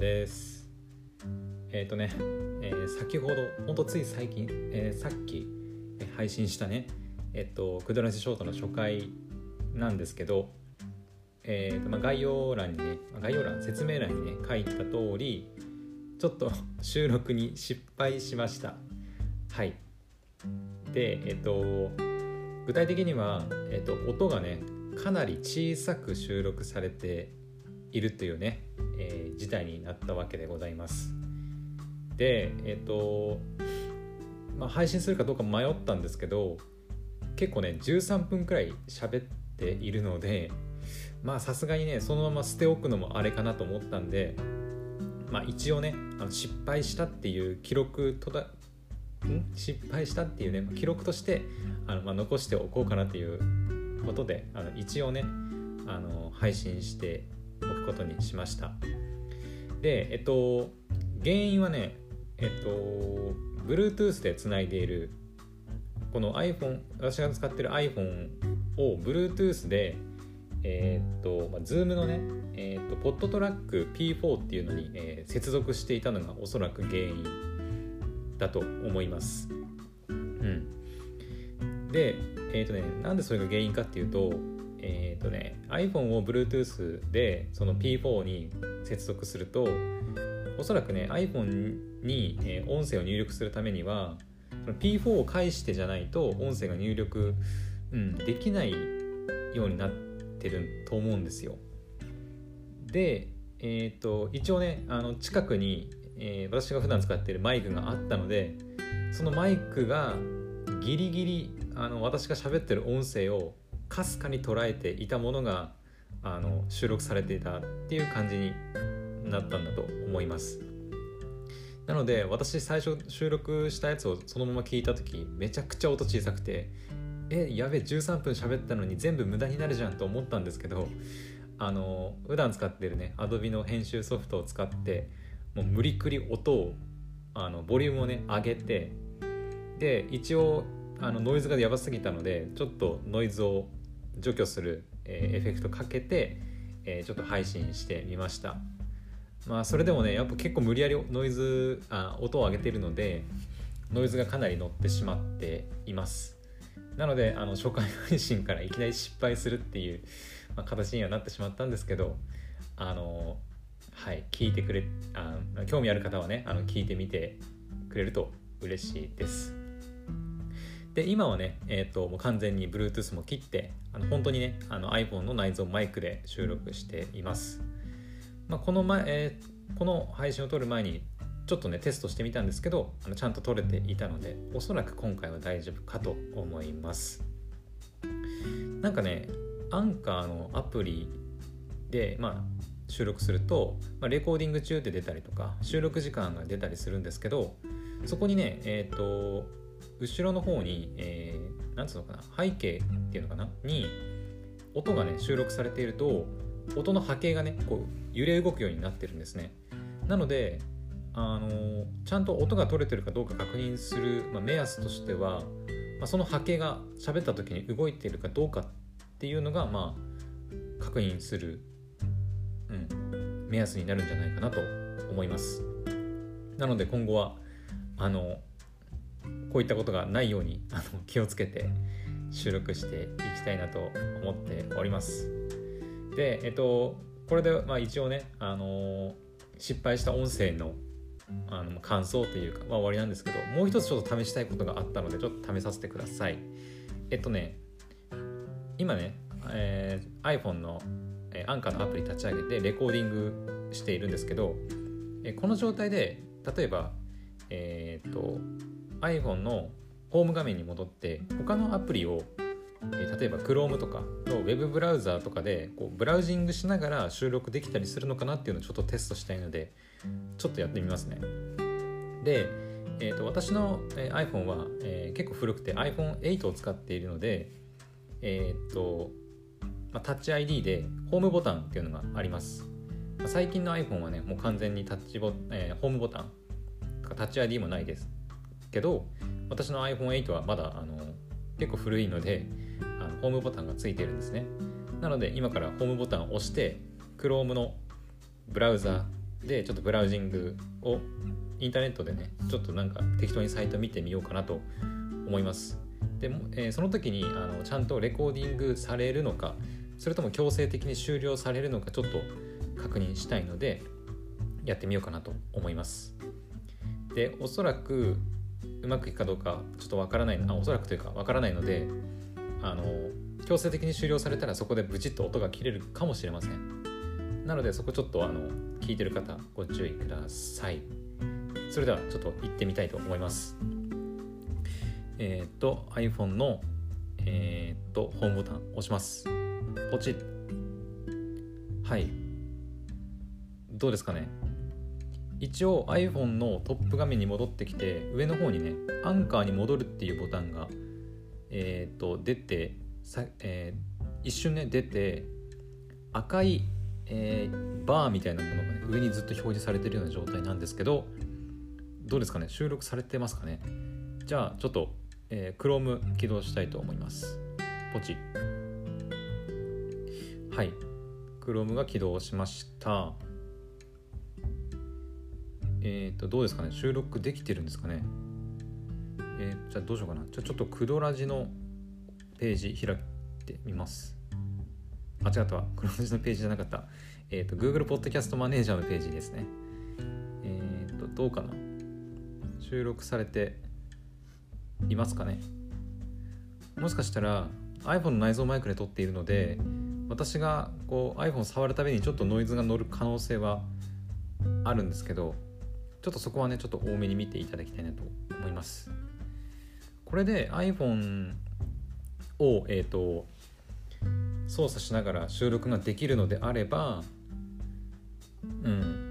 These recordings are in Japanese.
です。えっ、ー、とね、えー、先ほど、ほんとつい最近、えー、さっき、配信したね、えっ、と、クドラジショートの初回なんですけど、えーとまあ、概要欄にね、概要欄、説明欄にね、書いた通り、ちょっと 収録に失敗しました。はい。で、えっ、と、具体的には、えっ、と、音がね、かなり小さく収録されているというね、えー、事態になったわけでございます。で、えっ、ー、と、まあ、配信するかどうか迷ったんですけど、結構ね、13分くらい喋っているので、まあさすがにね、そのまま捨ておくのもあれかなと思ったんで、まあ一応ね、あの失敗したっていう記録とだ、ん？失敗したっていうね、記録としてあの、まあ、残しておこうかなということで、あの一応ね、あの配信してことにしましたでえっと原因はねえっと Bluetooth でつないでいるこの iPhone 私が使ってる iPhone を Bluetooth でえー、っと、まあ、Zoom のね、えー、っと、ポットトラック P4 っていうのに、えー、接続していたのがおそらく原因だと思います。うん。で、えっ、とね、なんでそれが原因かっていうと、えっ、ー、とね iPhone を Bluetooth でその P4 に接続するとおそらくね iPhone に、え音声を入力するためにはその P4 を介してじゃないと音声が入力、うん、できないようになってると思うんですよ。で、えーと、一応ねあの近くに、えー、私が普段使っているマイクがあったのでそのマイクがギリギリあの私が喋ってる音声をかすかに捉えていたものがあの収録されていたっていう感じになったんだと思います。なので私最初収録したやつをそのまま聞いた時めちゃくちゃ音小さくてえやべえ13分喋ったのに全部無駄になるじゃんと思ったんですけどあの普段使ってるね Adobe の編集ソフトを使ってもう無理くり音をあのボリュームをね上げてで一応あのノイズがやばすぎたのでちょっとノイズを除去する、えー、エフェクトかけて、えー、ちょっと配信してみました。まあそれでもねやっぱ結構無理やりノイズあ音を上げているのでノイズがかなり乗ってしまっています。なのであの初回配信からいきなり失敗するっていう、まあ、形にはなってしまったんですけどあのはい聞いてくれあ興味ある方はねあの聞いてみてくれると嬉しいですで今はね、えーと、もう完全に Bluetooth も切ってあの本当にねあの iPhone の内蔵マイクで収録しています、まあ、この前、えー、この配信を撮る前にちょっとねテストしてみたんですけどあのちゃんと撮れていたのでおそらく今回は大丈夫かと思います。なんかねアンカーのアプリで、まあ、収録すると、まあ、レコーディング中で出たりとか収録時間が出たりするんですけどそこにねえっ、ー、と後ろの方に、えー、なんつうのかな背景っていうのかな？に音がね収録されていると音の波形がねこう揺れ動くようになってるんですね。なのであのちゃんと音が取れてるかどうか確認する、まあ、目安としては、まあ、その波形が喋った時に動いているかどうかっていうのがまあ確認する、うん、目安になるんじゃないかなと思います。なので今後はあのこういったことがないようにあの気をつけて収録していきたいなと思っております。で、えっと、これで、まあ、一応ね、あの失敗した音声のあの感想というか、まあ、終わりなんですけど、もう一つちょっと試したいことがあったので、ちょっと試させてください。えっとね、今ね、えー、iPhone の、えー、アンカーのアプリ立ち上げてレコーディングしているんですけど、えー、この状態で、例えば、えー、っと、iPhone のホーム画面に戻って他のアプリを例えば Chrome とかの Web ブラウザーとかでこうブラウジングしながら収録できたりするのかなっていうのをちょっとテストしたいのでちょっとやってみますね。で、えーと、私の、iPhone は、えー、結構古くて iPhone8 を使っているのでえっ、ー、と、まあ、タッチ ID でホームボタンっていうのがあります、まあ、最近の iPhone はねもう完全にタッチボ、えー、ホームボタンタッチ ID もないです。けど私の iPhone8 はまだあの結構古いのであのホームボタンがついてるんですね。なので今からホームボタンを押して Chrome のブラウザでちょっとブラウジングをインターネットでねちょっとなんか適当にサイト見てみようかなと思います。で、えー、その時にあのちゃんとレコーディングされるのかそれとも強制的に終了されるのかちょっと確認したいのでやってみようかなと思います。でおそらくうまくいくかどうかちょっとわからないあおそらくというかわからないのであの強制的に終了されたらそこでブチッと音が切れるかもしれません。なのでそこちょっとあの聞いてる方ご注意ください。それではちょっと行ってみたいと思います。えっ、ー、と iPhone のえっ、ー、とホームボタン押します。ポチッ。はい。どうですかね？一応 iPhone のトップ画面に戻ってきて上の方にねアンカーに戻るっていうボタンがえっ、ー、と出てさ、えー、一瞬ね出て赤い、えー、バーみたいなものがね上にずっと表示されてるような状態なんですけどどうですかね？収録されてますかね？じゃあちょっと、えー、Chrome 起動したいと思います。ポチ。はい。Chrome が起動しました。えっ、ー、とどうですかね？収録できてるんですかね？えー、じゃあどうしようかな。じゃあちょっとクドラジのページ開いてみます。あ違ったわ。クドラジのページじゃなかった。えっ、ー、と Google Podcast マネージャーのページですね。えっ、ー、とどうかな？収録されていますかね？もしかしたら iPhone の内蔵マイクで撮っているので私がこう iPhone 触るたびにちょっとノイズが乗る可能性はあるんですけどちょっとそこはねちょっと多めに見ていただきたいなと思います。これで iPhone をえっ、ー、と操作しながら収録ができるのであればうん。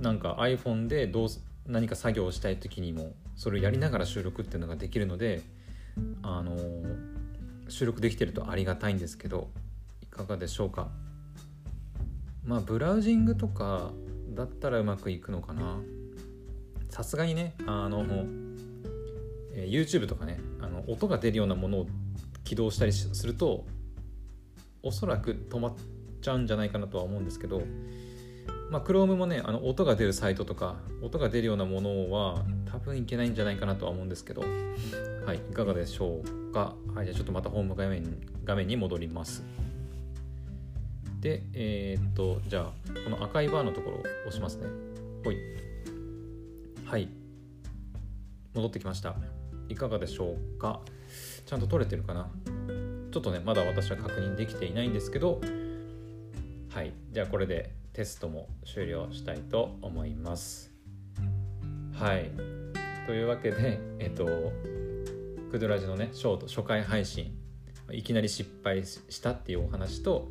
なんか iPhone でどう何か作業をしたい時にもそれをやりながら収録っていうのができるのであの収録できてるとありがたいんですけどいかがでしょうか？まあブラウジングとかだったらうまくいくのかな。さすがにねあの、えー、YouTube とかねあの音が出るようなものを起動したりするとおそらく止まっちゃうんじゃないかなとは思うんですけどまあ Chrome もねあの音が出るサイトとか音が出るようなものは多分いけないんじゃないかなとは思うんですけどはいいかがでしょうか。はいじゃあちょっとまたホーム画面画面に戻ります。で、えー、っと、じゃあ、この赤いバーのところを押しますね。ほい。はい。戻ってきました。いかがでしょうか？ちゃんと撮れてるかな？ちょっとね、まだ私は確認できていないんですけど、はい。じゃあ、これでテストも終了したいと思います。はい。というわけで、えっと、クドラジのね、ショート初回配信、いきなり失敗したっていうお話と、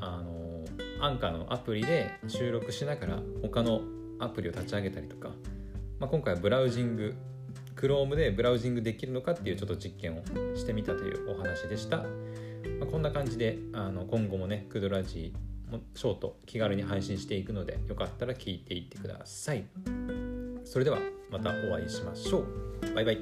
あのアンカーのアプリで収録しながら他のアプリを立ち上げたりとか、まあ、今回はブラウジング Chrome でブラウジングできるのかっていうちょっと実験をしてみたというお話でした、まあ、こんな感じであの今後もねクドラジもショート気軽に配信していくのでよかったら聞いていってください。それではまたお会いしましょう。バイバイ。